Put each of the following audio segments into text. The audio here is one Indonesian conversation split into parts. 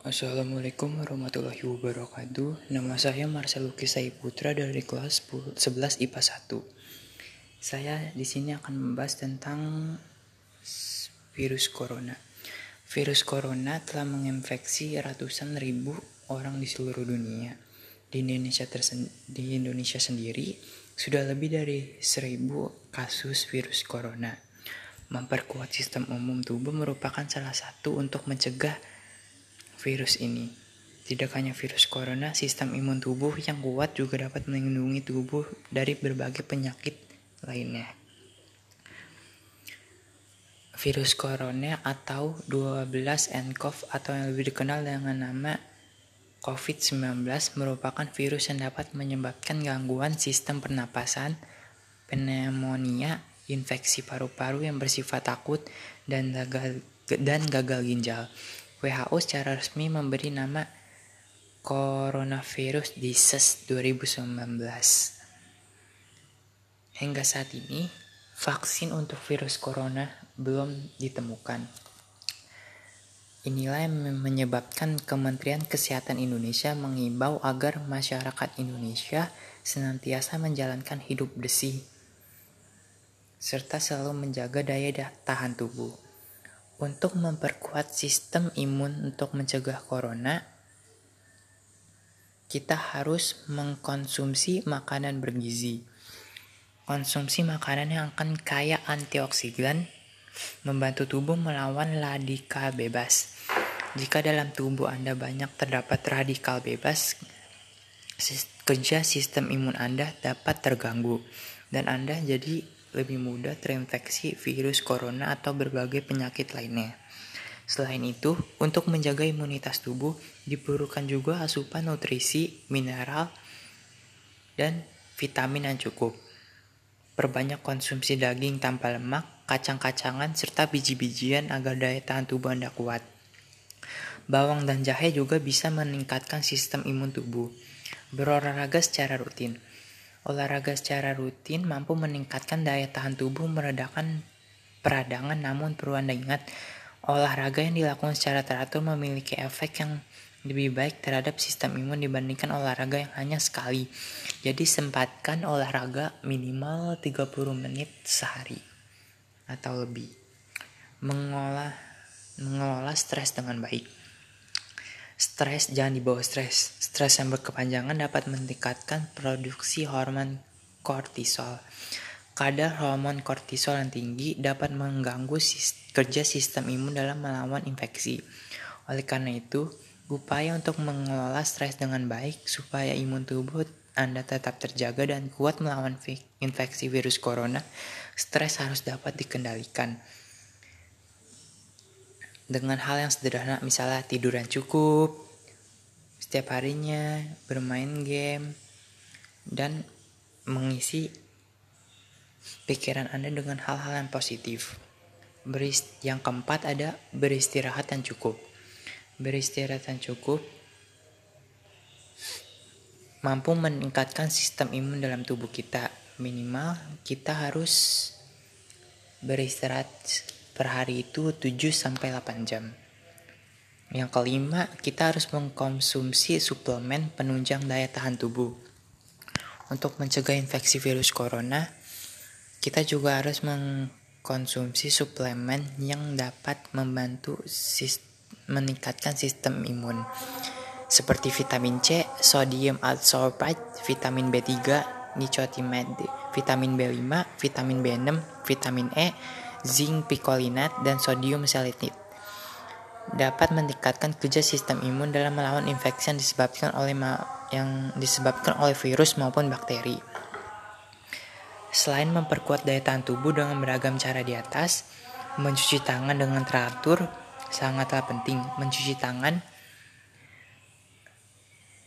Assalamualaikum warahmatullahi wabarakatuh. Nama saya Marcel Lukis Putra dari kelas 11 IPA 1. Saya di sini akan membahas tentang virus corona. Virus corona telah menginfeksi ratusan ribu orang di seluruh dunia. Di Indonesia di Indonesia sendiri sudah lebih dari seribu kasus virus corona. Memperkuat sistem umum tubuh merupakan salah satu untuk mencegah virus ini. Tidak hanya virus corona, sistem imun tubuh yang kuat juga dapat melindungi tubuh dari berbagai penyakit lainnya. Virus corona atau 12nCoV atau yang lebih dikenal dengan nama COVID-19 merupakan virus yang dapat menyebabkan gangguan sistem pernapasan, pneumonia, infeksi paru-paru yang bersifat akut, dan gagal, dan gagal ginjal. WHO secara resmi memberi nama Coronavirus Disease 2019. Hingga saat ini, vaksin untuk virus corona belum ditemukan. Inilah yang menyebabkan Kementerian Kesehatan Indonesia mengimbau agar masyarakat Indonesia senantiasa menjalankan hidup bersih serta selalu menjaga daya tahan tubuh. Untuk memperkuat sistem imun untuk mencegah corona, kita harus mengkonsumsi makanan bergizi. Konsumsi makanan yang akan kaya antioksidan membantu tubuh melawan radikal bebas. Jika dalam tubuh Anda banyak terdapat radikal bebas, kerja sistem imun Anda dapat terganggu dan Anda jadi lebih mudah terinfeksi virus corona atau berbagai penyakit lainnya. Selain itu, untuk menjaga imunitas tubuh diperlukan juga asupan nutrisi, mineral, dan vitamin yang cukup. Perbanyak konsumsi daging tanpa lemak, kacang-kacangan, serta biji-bijian agar daya tahan tubuh Anda kuat. Bawang dan jahe juga bisa meningkatkan sistem imun tubuh. Berolahraga secara rutin. Olahraga secara rutin mampu meningkatkan daya tahan tubuh, meredakan peradangan, namun perlu Anda ingat, olahraga yang dilakukan secara teratur memiliki efek yang lebih baik terhadap sistem imun dibandingkan olahraga yang hanya sekali. Jadi sempatkan olahraga minimal 30 menit sehari atau lebih. Mengolah mengelola stres dengan baik. Stres jangan dibawa stres. Stres yang berkepanjangan dapat meningkatkan produksi hormon kortisol. Kadar hormon kortisol yang tinggi dapat mengganggu kerja sistem imun dalam melawan infeksi. Oleh karena itu, upaya untuk mengelola stres dengan baik supaya imun tubuh Anda tetap terjaga dan kuat melawan infeksi virus corona, stres harus dapat dikendalikan dengan hal yang sederhana misalnya tidur yang cukup setiap harinya bermain game dan mengisi pikiran Anda dengan hal-hal yang positif. Berist yang keempat ada beristirahat yang cukup. Beristirahat yang cukup mampu meningkatkan sistem imun dalam tubuh kita. Minimal kita harus beristirahat per hari itu 7 sampai 8 jam. Yang kelima, kita harus mengkonsumsi suplemen penunjang daya tahan tubuh. Untuk mencegah infeksi virus corona, kita juga harus mengkonsumsi suplemen yang dapat membantu meningkatkan sistem imun seperti vitamin C, sodium adsorbate, vitamin B3, nicotinamide, vitamin B5, vitamin B6, vitamin E, zinc picolinat, dan sodium salicylic dapat meningkatkan kerja sistem imun dalam melawan infeksi yang disebabkan oleh yang disebabkan oleh virus maupun bakteri. Selain memperkuat daya tahan tubuh dengan beragam cara di atas, mencuci tangan dengan teratur sangatlah penting. Mencuci tangan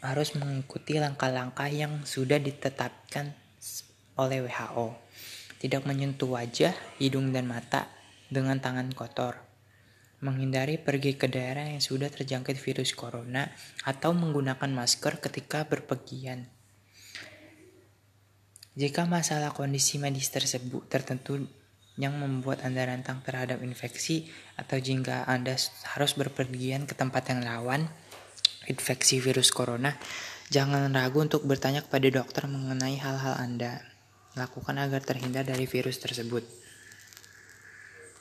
harus mengikuti langkah-langkah yang sudah ditetapkan oleh WHO tidak menyentuh wajah, hidung, dan mata dengan tangan kotor, menghindari pergi ke daerah yang sudah terjangkit virus corona, atau menggunakan masker ketika berpergian. Jika masalah kondisi medis tersebut tertentu yang membuat Anda rantang terhadap infeksi, atau jika Anda harus berpergian ke tempat yang rawan, infeksi virus corona, jangan ragu untuk bertanya kepada dokter mengenai hal-hal Anda. Lakukan agar terhindar dari virus tersebut.